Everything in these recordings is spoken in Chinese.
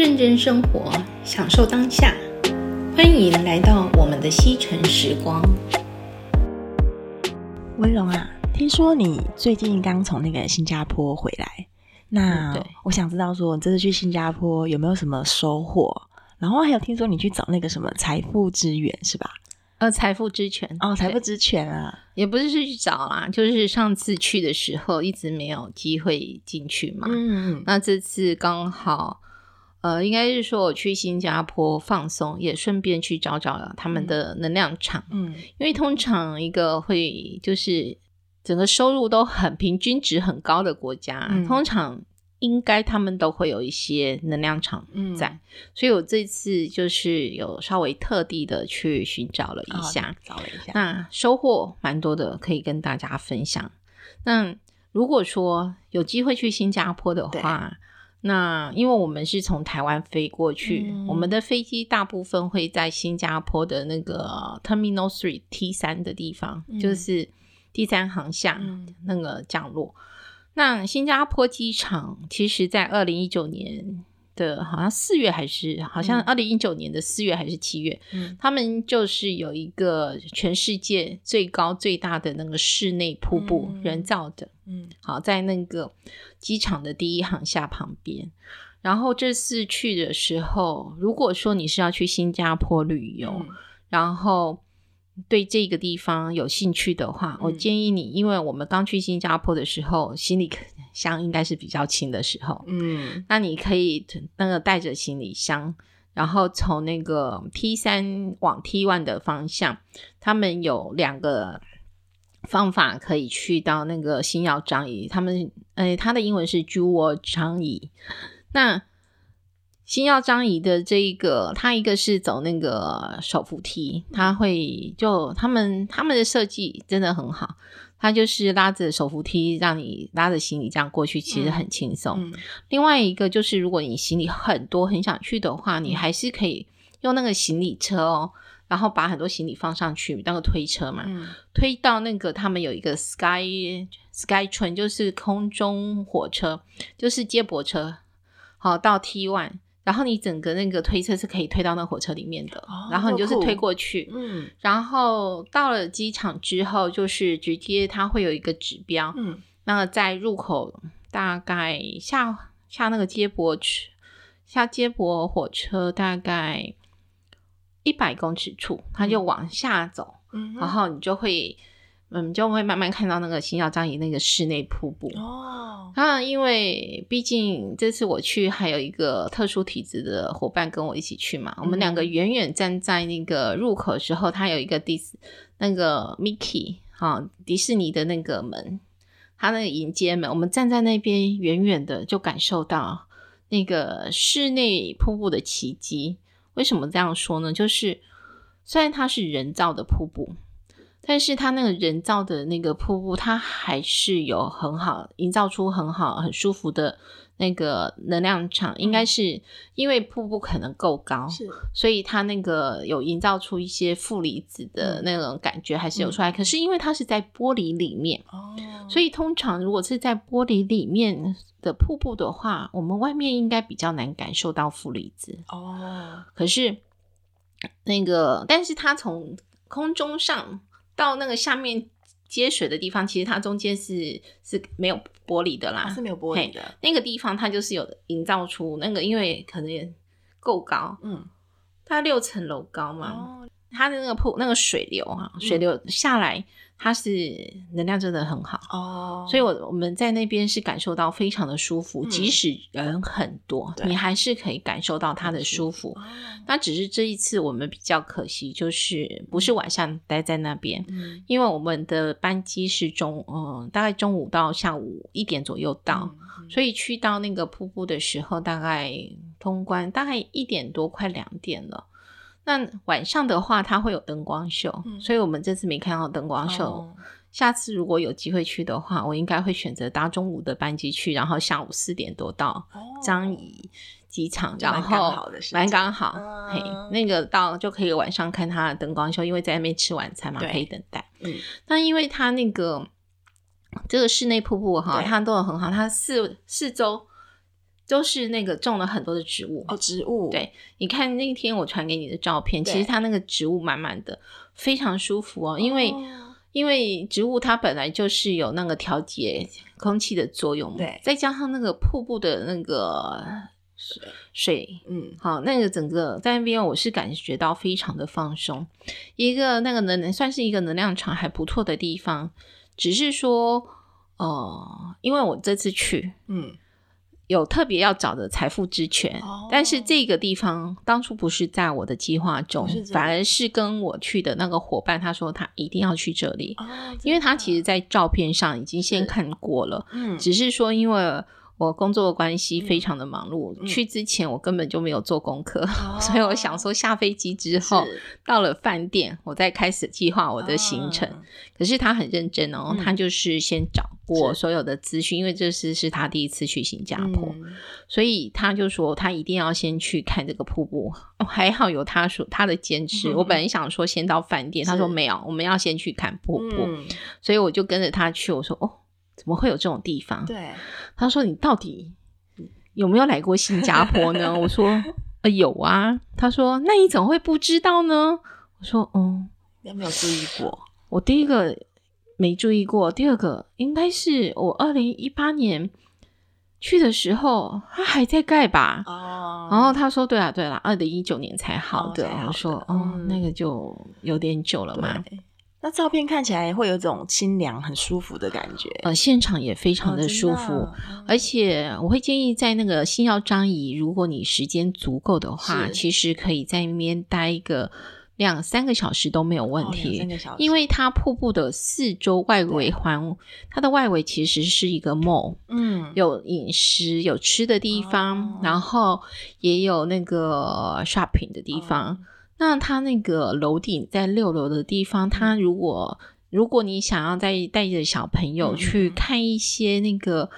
认真生活，享受当下。欢迎来到我们的西城时光。温龙啊，听说你最近刚从那个新加坡回来，那我想知道说，你这次去新加坡有没有什么收获？然后还有听说你去找那个什么财富之源是吧？呃，财富之泉哦，财富之泉啊，也不是去找啦，就是上次去的时候一直没有机会进去嘛。嗯，那这次刚好，呃，应该是说我去新加坡放松，也顺便去找找他们的能量场。嗯，因为通常一个会就是整个收入都很平均值很高的国家，嗯、通常。应该他们都会有一些能量场在，嗯、所以我这次就是有稍微特地的去寻找了一下，哦、找了一下，那收获蛮多的，可以跟大家分享。那如果说有机会去新加坡的话，对那因为我们是从台湾飞过去，嗯、我们的飞机大部分会在新加坡的那个 Terminal Three T 三的地方，嗯、就是第三航厦那个降落。嗯那新加坡机场，其实在二零一九年的好像四月还是好像二零一九年的四月还是七月，嗯，他们就是有一个全世界最高最大的那个室内瀑布，嗯、人造的，嗯，好，在那个机场的第一航厦旁边。然后这次去的时候，如果说你是要去新加坡旅游，嗯、然后。对这个地方有兴趣的话，嗯、我建议你，因为我们刚去新加坡的时候，行李 箱应该是比较轻的时候，嗯，那你可以那个带着行李箱，然后从那个 T 三往 T one 的方向，他们有两个方法可以去到那个星耀樟宜，他们呃，他的英文是 Jewel 樟宜，那。星耀张仪的这一个，他一个是走那个手扶梯，他会就他们他们的设计真的很好，他就是拉着手扶梯让你拉着行李这样过去，其实很轻松。嗯嗯、另外一个就是如果你行李很多很想去的话，你还是可以用那个行李车哦，然后把很多行李放上去，那个推车嘛，嗯、推到那个他们有一个 Sky Sky Train，就是空中火车，就是接驳车，好到 T One。然后你整个那个推车是可以推到那火车里面的，哦、然后你就是推过去，嗯，然后到了机场之后，就是直接它会有一个指标，嗯，那在入口大概下下那个接驳车下接驳火车大概一百公尺处，它就往下走，嗯，然后你就会。嗯，就会慢慢看到那个星耀樟宜那个室内瀑布哦。啊，因为毕竟这次我去还有一个特殊体质的伙伴跟我一起去嘛，嗯、我们两个远远站在那个入口的时候，它有一个迪斯那个 Mickey 哈迪士尼的那个门，它那个迎接门，我们站在那边远远的就感受到那个室内瀑布的奇迹。为什么这样说呢？就是虽然它是人造的瀑布。但是它那个人造的那个瀑布，它还是有很好营造出很好很舒服的那个能量场，应该是因为瀑布可能够高，是，所以它那个有营造出一些负离子的那种感觉，还是有出来。嗯、可是因为它是在玻璃里面，哦，所以通常如果是在玻璃里面的瀑布的话，我们外面应该比较难感受到负离子哦。可是那个，但是它从空中上。到那个下面接水的地方，其实它中间是是没有玻璃的啦，是没有玻璃的。那个地方它就是有营造出那个，因为可能也够高，嗯，它六层楼高嘛，哦、它的那个瀑那个水流啊，水流下来。嗯它是能量真的很好哦，所以我我们在那边是感受到非常的舒服，嗯、即使人很多，你还是可以感受到它的舒服。那只是这一次我们比较可惜，就是不是晚上待在那边，嗯、因为我们的班机是中嗯大概中午到下午一点左右到，嗯、所以去到那个瀑布的时候，大概通关大概一点多，快两点了。那晚上的话，它会有灯光秀，嗯、所以我们这次没看到灯光秀。哦、下次如果有机会去的话，我应该会选择搭中午的班机去，然后下午四点多到张仪机场，哦、然后蛮刚好，嗯、嘿，那个到就可以晚上看它的灯光秀，因为在那边吃晚餐嘛，可以等待。嗯，那因为它那个这个室内瀑布哈，对。它都很好，它四四周。都是那个种了很多的植物哦，植物。对，你看那天我传给你的照片，其实它那个植物满满的，非常舒服哦。因为、哦、因为植物它本来就是有那个调节空气的作用，对，再加上那个瀑布的那个水水，嗯，好，那个整个在那边我是感觉到非常的放松，一个那个能算是一个能量场还不错的地方，只是说，呃，因为我这次去，嗯。有特别要找的财富之泉，哦，但是这个地方当初不是在我的计划中，反而是跟我去的那个伙伴他说他一定要去这里，哦，因为他其实在照片上已经先看过了，嗯，只是说因为。我工作的关系非常的忙碌，嗯，去之前我根本就没有做功课，嗯，所以我想说下飞机之后到了饭店，我再开始计划我的行程，嗯。可是他很认真哦，嗯，他就是先找过所有的资讯，因为这次是他第一次去新加坡，嗯，所以他就说他一定要先去看这个瀑布。哦，还好有他说他的坚持，嗯，我本来想说先到饭店，他说没有，我们要先去看瀑布，嗯，所以我就跟着他去。我说哦。怎么会有这种地方？对，他说：“你到底有没有来过新加坡呢？”我说：“呃，有啊。”他说：“那你怎么会不知道呢？”我说：“嗯，有没有注意过？我第一个没注意过，第二个应该是我二零一八年去的时候，他还在盖吧？哦。然后他说：“对啊，对啦，二零一九年才好的。哦”我说：“哦、嗯，那个就有点久了嘛。”那照片看起来会有种清凉、很舒服的感觉。呃，现场也非常的舒服，而且我会建议在那个星耀张仪，如果你时间足够的话，其实可以在那边待一个两三个小时都没有问题。哦、三个小时，因为它瀑布的四周外围环，它的外围其实是一个 mall，嗯，有饮食、有吃的地方，哦、然后也有那个 shopping 的地方。哦那他那个楼顶在六楼的地方，他如果如果你想要再带着小朋友去看一些那个、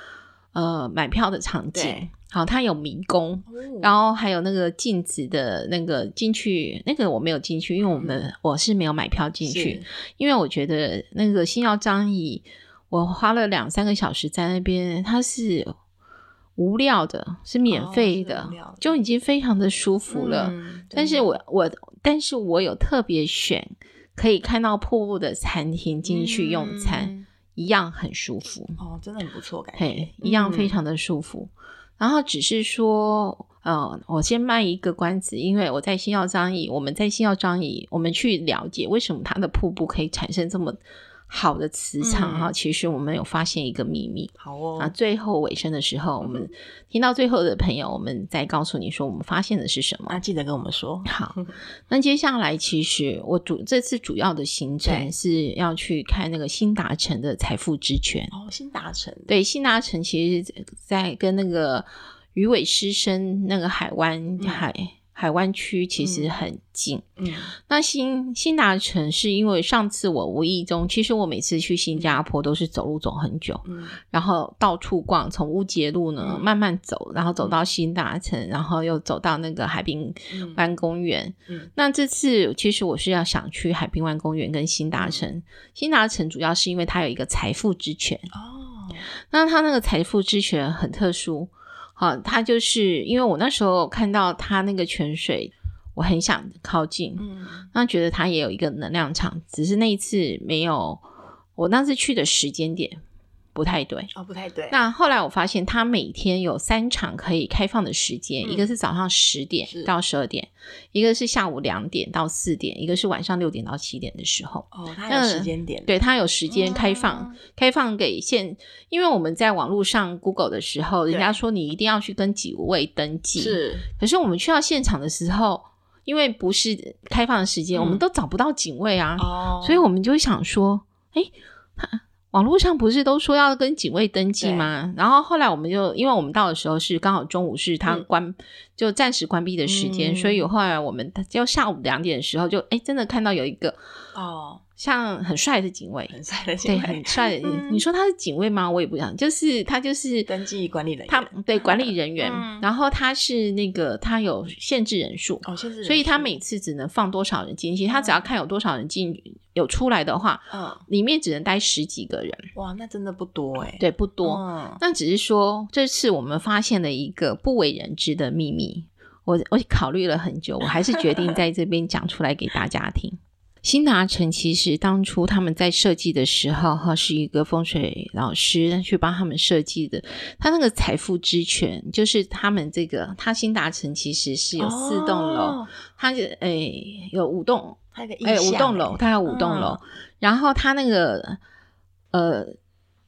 嗯、呃买票的场景，好，他有迷宫、嗯，然后还有那个镜子的那个进去，那个我没有进去，因为我们、嗯、我是没有买票进去，因为我觉得那个星耀张仪，我花了两三个小时在那边，它是。无料的，是免费的，哦，就已经非常的舒服了。嗯、但是我我，但是我有特别选可以看到瀑布的餐厅进去用餐，嗯，一样很舒服。哦，真的很不错，感觉嘿，一样非常的舒服，嗯。然后只是说，呃，我先卖一个关子，因为我在新耀张仪，我们在新耀张仪，我们去了解为什么它的瀑布可以产生这么。好的磁场哈、嗯，其实我们有发现一个秘密。好哦，啊，最后尾声的时候，我们听到最后的朋友，我们再告诉你说，我们发现的是什么？那记得跟我们说。好，那接下来其实我主这次主要的行程是要去看那个新达城的财富之泉。哦，新达城。对，新达城其实，在跟那个鱼尾狮身那个海湾、嗯、海。海湾区其实很近，嗯，嗯，那新新达城是因为上次我无意中，其实我每次去新加坡都是走路走很久，嗯，然后到处逛，从乌节路呢、嗯、慢慢走，然后走到新达城、嗯，然后又走到那个海滨湾公园，嗯，嗯，那这次其实我是要想去海滨湾公园跟新达城、嗯，新达城主要是因为它有一个财富之泉哦，那它那个财富之泉很特殊。好，他就是因为我那时候看到他那个泉水，我很想靠近，嗯，那觉得他也有一个能量场，只是那一次没有，我那次去的时间点。不太对哦，不太对。那后来我发现，他每天有三场可以开放的时间，嗯、一个是早上十点到十二点，一个是下午两点到四点，一个是晚上六点到七点的时候。哦，它有时间点，对，它有时间开放，哦，开放给现，因为我们在网络上 Google 的时候，人家说你一定要去跟几位登记，是。可是我们去到现场的时候，因为不是开放的时间，嗯，我们都找不到警卫啊，哦，所以我们就想说，哎，他。网络上不是都说要跟警卫登记吗？然后后来我们就，因为我们到的时候是刚好中午是他关、嗯、就暂时关闭的时间、嗯，所以后来我们就下午两点的时候就哎真的看到有一个哦像很帅的警卫，很帅的警卫，对，很帅的。嗯、你说他是警卫吗？我也不想，就是他就是登 记管理人员，他对管理人员。嗯、然后他是那个他有限制人数，哦，限制人数，所以他每次只能放多少人进去，他只要看有多少人进有出来的话，嗯，里面只能待十几个人。哇，那真的不多哎，对，不多。嗯，那只是说这次我们发现了一个不为人知的秘密。我我考虑了很久，我还是决定在这边讲出来给大家听。新达城其实当初他们在设计的时候，哈，是一个风水老师去帮他们设计的。他那个财富之泉，就是他们这个，他新达城其实是有四栋楼，哦、他诶、欸、有五栋，诶五栋楼，他有五栋楼。嗯、然后他那个呃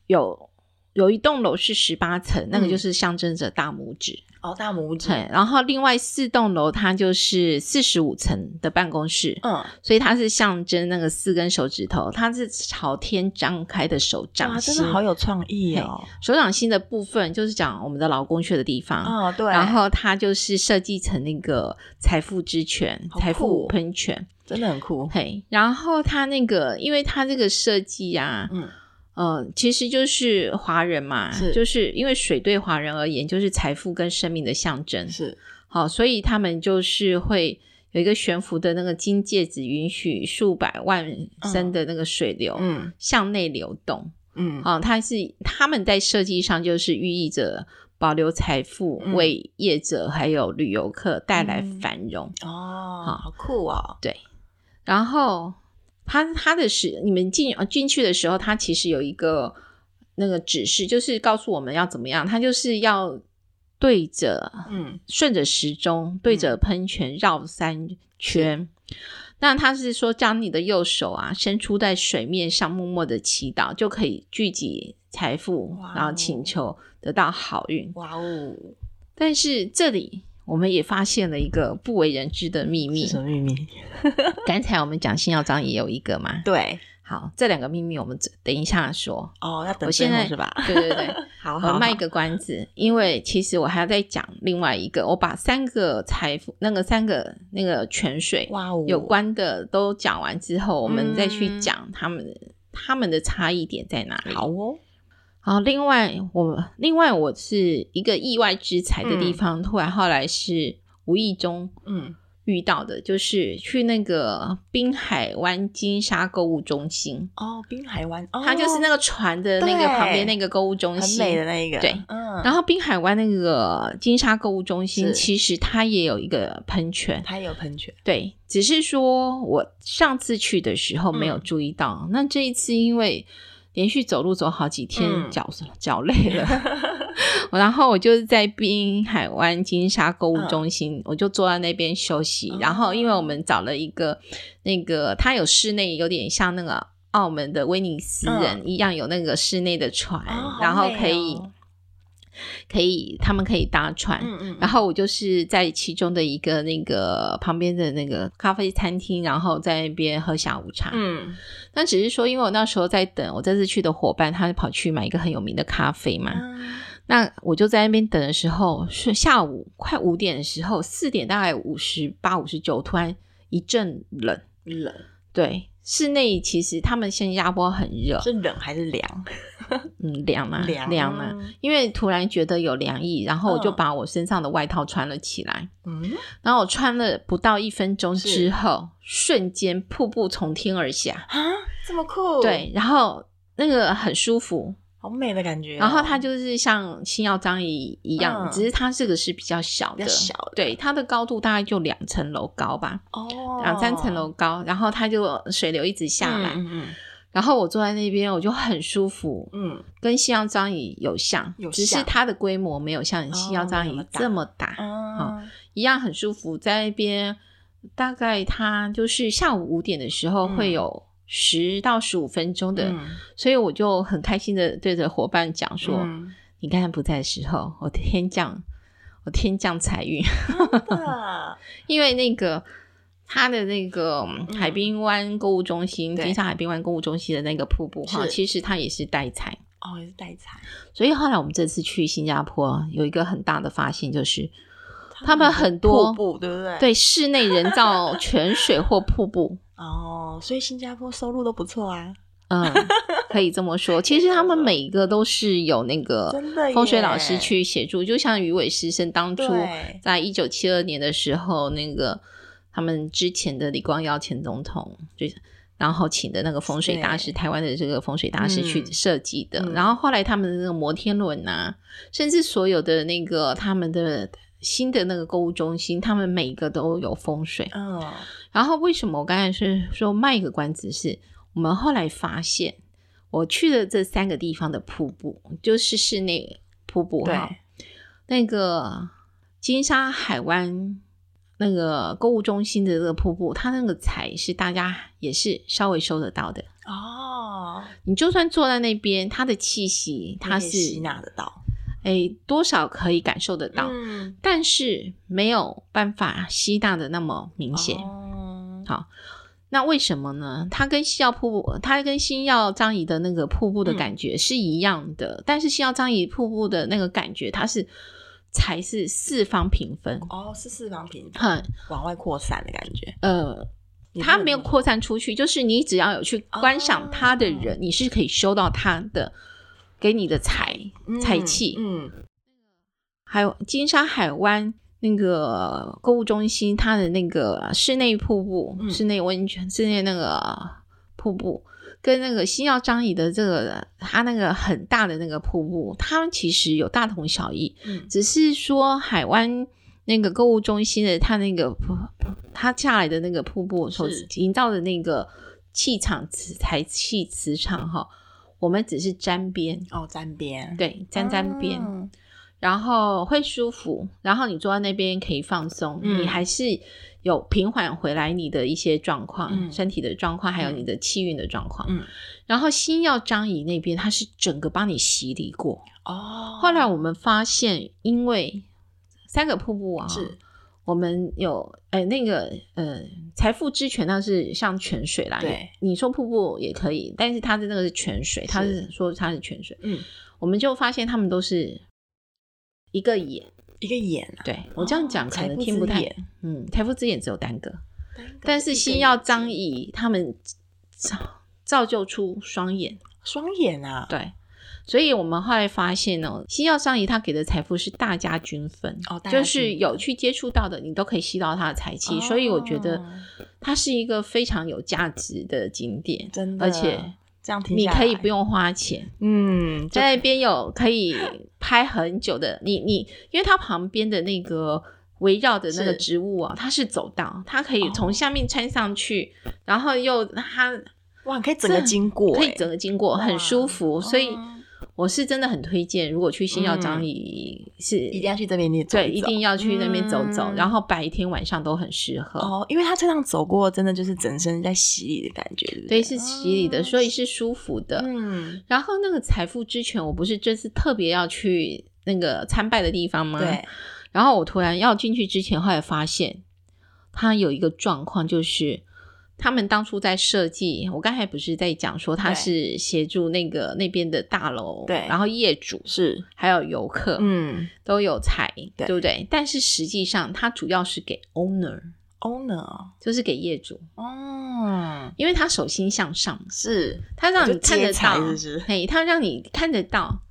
有有一栋楼是十八层，那个就是象征着大拇指。哦，大拇指。然后另外四栋楼，它就是四十五层的办公室。嗯，所以它是象征那个四根手指头，它是朝天张开的手掌心。哇，真的好有创意哦！手掌心的部分就是讲我们的劳工穴的地方。哦，对。然后它就是设计成那个财富之泉、财富喷泉，真的很酷。嘿，然后它那个，因为它这个设计啊，嗯。嗯，其实就是华人嘛，是就是因为水对华人而言就是财富跟生命的象征，是。好，所以他们就是会有一个悬浮的那个金戒指，允许数百万升的那个水流，嗯，向内流动，嗯，好，它是他们在设计上就是寓意着保留财富，嗯、为业者还有旅游客带来繁荣，嗯、哦，好，好酷哦，对，然后。他他的是你们进进去的时候，他其实有一个那个指示，就是告诉我们要怎么样。他就是要对着，嗯，顺着时钟对着喷泉绕三圈。嗯、那他是说，将你的右手啊伸出在水面上，默默的祈祷，就可以聚集财富，然后请求得到好运。哇哦！但是这里。我们也发现了一个不为人知的秘密。什么秘密？刚才我们讲新药章也有一个嘛？对，好，这两个秘密我们等一下说。哦，要等现在是吧？对对对，好，好，我卖一个关子，因为其实我还要再讲另外一个，我把三个财富那个三个那个泉水有关的都讲完之后，我们再去讲他们、嗯、他们的差异点在哪里。好哦。好，另外我另外我是一个意外之财的地方，突然、嗯、后来是无意中嗯。遇到的，嗯、就是去那个滨海湾金沙购物中心哦，滨海湾，哦、它就是那个船的那个旁边那个购物中心，很美的那一个，对，嗯，然后滨海湾那个金沙购物中心其实它也有一个喷泉，它也有喷泉，对，只是说我上次去的时候没有注意到，嗯、那这一次因为。连续走路走好几天，脚脚、嗯、累了，然后我就是在滨海湾金沙购物中心，嗯、我就坐在那边休息。嗯、然后，因为我们找了一个那个，它有室内，有点像那个澳门的威尼斯人一样，有那个室内的船，嗯、然后可以。可以，他们可以搭船，嗯嗯，然后我就是在其中的一个那个旁边的那个咖啡餐厅，然后在那边喝下午茶，嗯，那只是说，因为我那时候在等我这次去的伙伴，他跑去买一个很有名的咖啡嘛，嗯、那我就在那边等的时候，是下午快五点的时候，四点大概五十八、五十九，突然一阵冷，冷，对。室内其实他们新加坡很热，是冷还是凉？嗯，凉嘛，凉凉嘛。因为突然觉得有凉意，然后我就把我身上的外套穿了起来。嗯，然后我穿了不到一分钟之后，瞬间瀑布从天而下。啊，这么酷？对，然后那个很舒服。好美的感觉、哦，然后它就是像星耀张一一样，嗯、只是它这个是比较小的，比较小的，对，它的高度大概就两层楼高吧，哦，两三层楼高，然后它就水流一直下来，嗯嗯，然后我坐在那边，我就很舒服，嗯，跟星耀张一有像，有像，只是它的规模没有像星耀张一这么大，一样很舒服，在那边大概它就是下午五点的时候会有、嗯。十到十五分钟的，嗯、所以我就很开心的对着伙伴讲说：“嗯、你刚才不在的时候，我天降，我天降财运。的 ”因为那个他的那个海滨湾购物中心，金沙、嗯、海滨湾购物中心的那个瀑布哈，其实它也是带财哦，也是带财。所以后来我们这次去新加坡，有一个很大的发现，就是他们很多瀑布，对不对？对，室内人造泉水或瀑布。哦，所以新加坡收入都不错啊。嗯，可以这么说。其实他们每一个都是有那个风水老师去协助，就像鱼尾狮生当初在一九七二年的时候，那个他们之前的李光耀前总统，就然后请的那个风水大师，台湾的这个风水大师去设计的。嗯、然后后来他们的那个摩天轮啊，甚至所有的那个他们的新的那个购物中心，他们每一个都有风水。嗯，然后为什么我刚才是说卖一个关子是？我们后来发现，我去的这三个地方的瀑布，就是室内瀑布哈，那个金沙海湾那个购物中心的这个瀑布，它那个彩是大家也是稍微收得到的哦。你就算坐在那边，它的气息它是吸纳得到，哎，多少可以感受得到，嗯，但是没有办法吸纳的那么明显，哦，好。那为什么呢？它跟西药瀑布，它跟新耀张仪的那个瀑布的感觉是一样的，嗯、但是星耀张仪瀑布的那个感觉，它是才是四方平分哦，是四方平分，往外扩散的感觉。呃，它没有扩散出去，就是你只要有去观赏它的人，哦、你是可以收到它的给你的财财气。嗯，还有金沙海湾。那个购物中心，它的那个室内瀑布、嗯、室内温泉、室内那个瀑布，跟那个星耀张仪的这个它那个很大的那个瀑布，它们其实有大同小异，嗯、只是说海湾那个购物中心的它那个它下来的那个瀑布所营造的那个气场、磁台气磁场哈，我们只是沾边哦，沾边，对，沾沾边。嗯然后会舒服，然后你坐在那边可以放松，嗯、你还是有平缓回来你的一些状况，嗯、身体的状况，还有你的气运的状况。嗯、然后星耀张仪那边，它是整个帮你洗礼过。哦。后来我们发现，因为三个瀑布啊，是我们有哎那个呃财富之泉，那是像泉水啦。对。你说瀑布也可以，但是它的那个是泉水，它是说它是泉水。嗯。我们就发现他们都是。一个眼，一个眼啊！对，我这样讲可能听不太。嗯，财富之眼只有单个，但是星耀张仪他们造造就出双眼，双眼啊！对，所以我们后来发现呢，星耀张仪他给的财富是大家均分，哦，就是有去接触到的，你都可以吸到他的财气，所以我觉得它是一个非常有价值的景点，真的，而且。这样听，你可以不用花钱，嗯，在那边有可以 拍很久的，你你，因为它旁边的那个围绕的那个植物啊，是它是走道，它可以从下面穿上去，哦、然后又它哇，可以整个经过，可以整个经过，很舒服，所以。我是真的很推荐，如果去新耀张仪是一定要去这边对，一定要去那边走走，然后白天晚上都很适合哦，因为他这样走过，真的就是整身在洗礼的感觉，对，是洗礼的，所以是舒服的。嗯，然后那个财富之泉，我不是这次特别要去那个参拜的地方吗？对，然后我突然要进去之前，后来发现他有一个状况，就是。他们当初在设计，我刚才不是在讲说他是协助那个那边的大楼，对，然后业主是还有游客，嗯，都有财，对，不对？但是实际上，他主要是给 owner，owner 就是给业主哦，因为他手心向上，是他让你看得到，嘿，他让你看得到，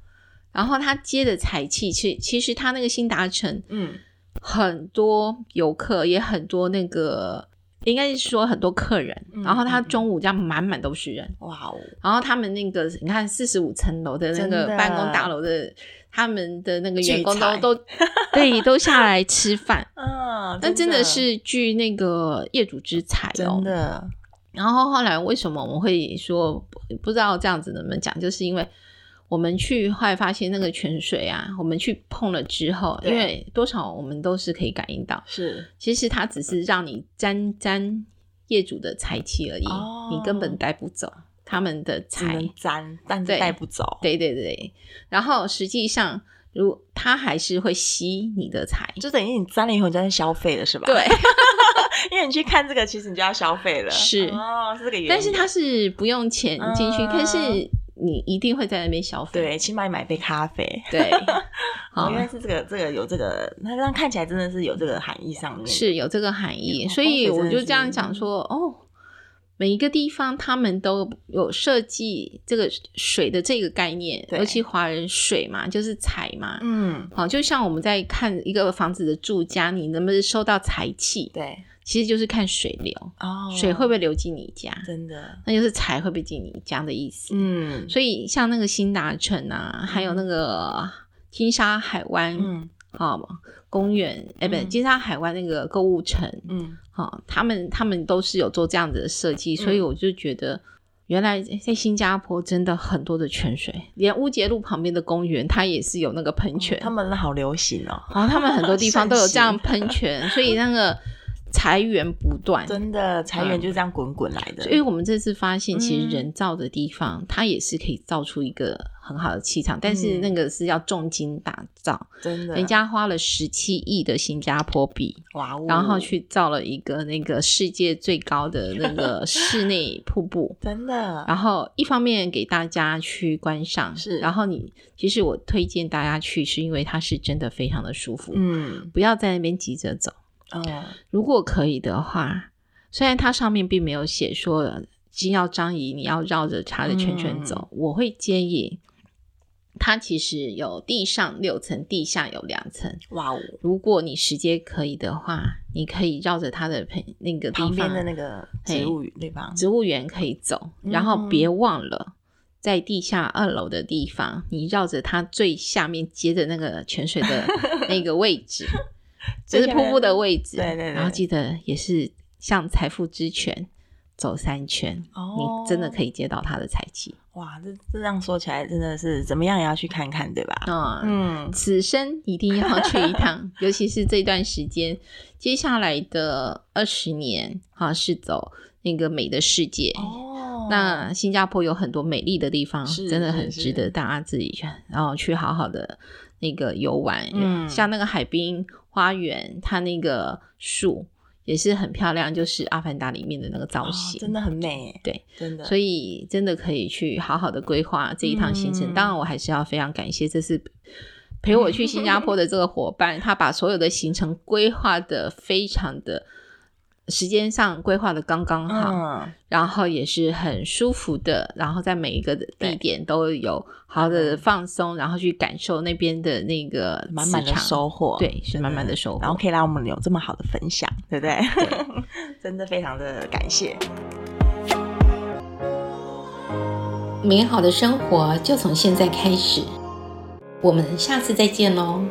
然后他接的财气，其其实他那个新达城，嗯，很多游客也很多那个。应该是说很多客人，嗯、然后他中午这样满满都是人，哇哦！然后他们那个你看四十五层楼的那个办公大楼的，的他们的那个员工都都对 都下来吃饭，嗯，那真的是聚那个业主之才哦，真的。然后后来为什么我们会说不知道这样子能不能讲，就是因为。我们去后来发现那个泉水啊，我们去碰了之后，因为多少我们都是可以感应到，是其实它只是让你沾沾业主的财气而已，哦、你根本带不走他们的财，沾但是带不走，对对对对。然后实际上，如他还是会吸你的财，就等于你沾了以后你就在消费了，是吧？对，因为你去看这个，其实你就要消费了，是哦，是这个原因。但是它是不用钱进去，可、嗯、是。你一定会在那边消费，对，起码买杯咖啡，对，好，原来是这个，这个有这个，那这样看起来真的是有这个含义上面，是有这个含义，所以我就这样讲说，哦，每一个地方他们都有设计这个水的这个概念，尤其华人水嘛，就是财嘛，嗯，好，就像我们在看一个房子的住家，你能不能收到财气？对，其实就是看水流哦，水会不会流进你家？真的，那就是财会不会进你家的意思。嗯，所以像那个新达城啊，还有那个金沙海湾，嗯，好嘛。公园哎，不，金沙海湾那个购物城，嗯，好、哦，他们他们都是有做这样子的设计，嗯、所以我就觉得，原来在新加坡真的很多的泉水，连乌节路旁边的公园，它也是有那个喷泉，哦、他们好流行哦，然后他们很多地方都有这样喷泉，所以那个。财源不断，真的财源就是这样滚滚来的。因为、嗯、我们这次发现，其实人造的地方，嗯、它也是可以造出一个很好的气场，嗯、但是那个是要重金打造，真的，人家花了十七亿的新加坡币，哇哦，然后去造了一个那个世界最高的那个室内瀑布，真的。然后一方面给大家去观赏，是，然后你其实我推荐大家去，是因为它是真的非常的舒服，嗯，不要在那边急着走。哦，如果可以的话，虽然它上面并没有写说金耀张仪你要绕着它的圈圈走，嗯、我会建议它其实有地上六层，地下有两层。哇哦！如果你时间可以的话，你可以绕着它的那个地方旁边的那个植物园地方，植物园可以走，然后别忘了在地下二楼的地方，你绕着它最下面接着那个泉水的 那个位置。这是瀑布的位置，对对对，然后记得也是像财富之泉走三圈，哦，你真的可以接到他的财气。哇，这这样说起来真的是怎么样也要去看看，对吧？嗯嗯，此生一定要去一趟，尤其是这段时间，接下来的二十年哈是走那个美的世界哦。那新加坡有很多美丽的地方，是真的很值得大家自己去，然后去好好的那个游玩，嗯，像那个海滨。花园，它那个树也是很漂亮，就是《阿凡达》里面的那个造型，哦、真的很美。对，真的，所以真的可以去好好的规划这一趟行程。嗯、当然，我还是要非常感谢，这是陪我去新加坡的这个伙伴，他把所有的行程规划的非常的。时间上规划的刚刚好，嗯、然后也是很舒服的，然后在每一个地点都有好的放松，然后去感受那边的那个满满的收获，对，是满满的收获，然后可以让我们有这么好的分享，对不对？对 真的非常的感谢。美好的生活就从现在开始，我们下次再见喽。